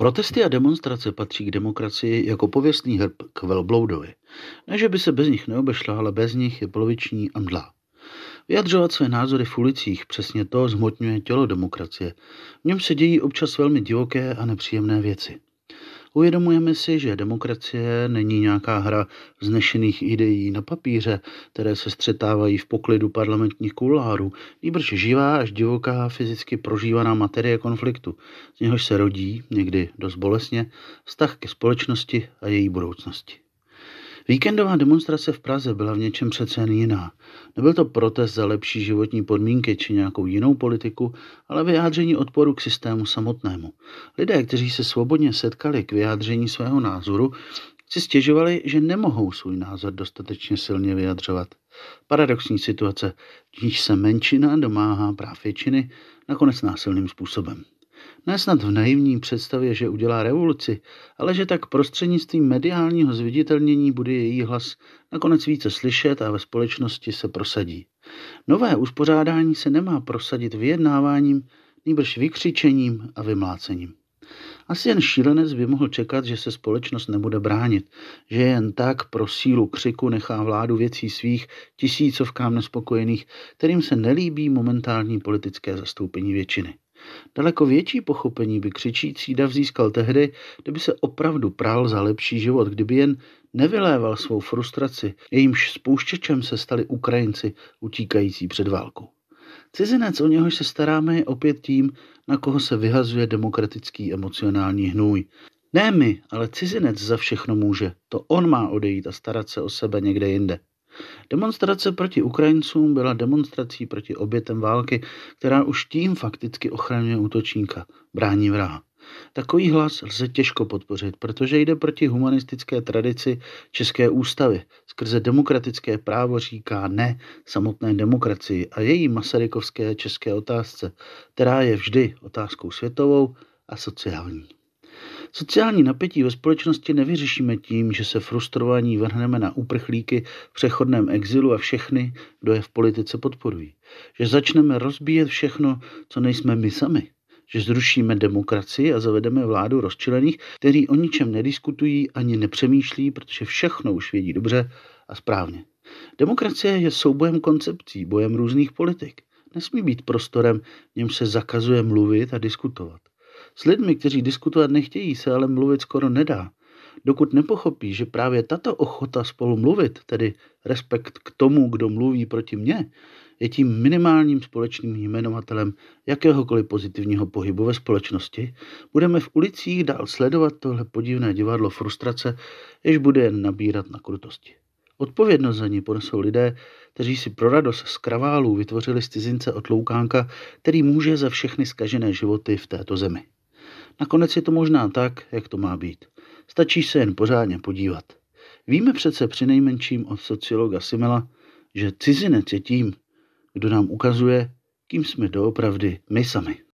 Protesty a demonstrace patří k demokracii jako pověstný hrb k velbloudovi. Ne, že by se bez nich neobešla, ale bez nich je poloviční a mdla. Vyjadřovat své názory v ulicích, přesně to zhmotňuje tělo demokracie. V něm se dějí občas velmi divoké a nepříjemné věci. Uvědomujeme si, že demokracie není nějaká hra vznešených ideí na papíře, které se střetávají v poklidu parlamentních kulárů, nýbrž živá až divoká fyzicky prožívaná materie konfliktu, z něhož se rodí, někdy dost bolesně, vztah ke společnosti a její budoucnosti. Víkendová demonstrace v Praze byla v něčem přece jen jiná. Nebyl to protest za lepší životní podmínky či nějakou jinou politiku, ale vyjádření odporu k systému samotnému. Lidé, kteří se svobodně setkali k vyjádření svého názoru, si stěžovali, že nemohou svůj názor dostatečně silně vyjadřovat. Paradoxní situace, níž se menšina domáhá práv většiny, nakonec násilným způsobem. Ne snad v naivní představě, že udělá revoluci, ale že tak prostřednictvím mediálního zviditelnění bude její hlas nakonec více slyšet a ve společnosti se prosadí. Nové uspořádání se nemá prosadit vyjednáváním, nýbrž vykřičením a vymlácením. Asi jen šílenec by mohl čekat, že se společnost nebude bránit, že jen tak pro sílu křiku nechá vládu věcí svých tisícovkám nespokojených, kterým se nelíbí momentální politické zastoupení většiny. Daleko větší pochopení by křičící dav získal tehdy, kdyby se opravdu prál za lepší život, kdyby jen nevyléval svou frustraci, jejímž spouštěčem se stali Ukrajinci utíkající před válkou. Cizinec, o něhož se staráme, je opět tím, na koho se vyhazuje demokratický emocionální hnůj. Ne my, ale cizinec za všechno může. To on má odejít a starat se o sebe někde jinde. Demonstrace proti Ukrajincům byla demonstrací proti obětem války, která už tím fakticky ochraňuje útočníka, brání vraha. Takový hlas lze těžko podpořit, protože jde proti humanistické tradici České ústavy. Skrze demokratické právo říká ne samotné demokracii a její masarykovské české otázce, která je vždy otázkou světovou a sociální. Sociální napětí ve společnosti nevyřešíme tím, že se frustrovaní vrhneme na uprchlíky v přechodném exilu a všechny, kdo je v politice podporují. Že začneme rozbíjet všechno, co nejsme my sami. Že zrušíme demokracii a zavedeme vládu rozčilených, kteří o ničem nediskutují ani nepřemýšlí, protože všechno už vědí dobře a správně. Demokracie je soubojem koncepcí, bojem různých politik. Nesmí být prostorem, v něm se zakazuje mluvit a diskutovat. S lidmi, kteří diskutovat nechtějí, se ale mluvit skoro nedá. Dokud nepochopí, že právě tato ochota spolu mluvit, tedy respekt k tomu, kdo mluví proti mně, je tím minimálním společným jmenovatelem jakéhokoliv pozitivního pohybu ve společnosti, budeme v ulicích dál sledovat tohle podivné divadlo frustrace, jež bude jen nabírat na krutosti. Odpovědnost za ní ponesou lidé, kteří si pro radost z kraválů vytvořili z cizince od loukánka, který může za všechny skažené životy v této zemi. Nakonec je to možná tak, jak to má být. Stačí se jen pořádně podívat. Víme přece při nejmenším od sociologa Simela, že cizinec je tím, kdo nám ukazuje, kým jsme doopravdy my sami.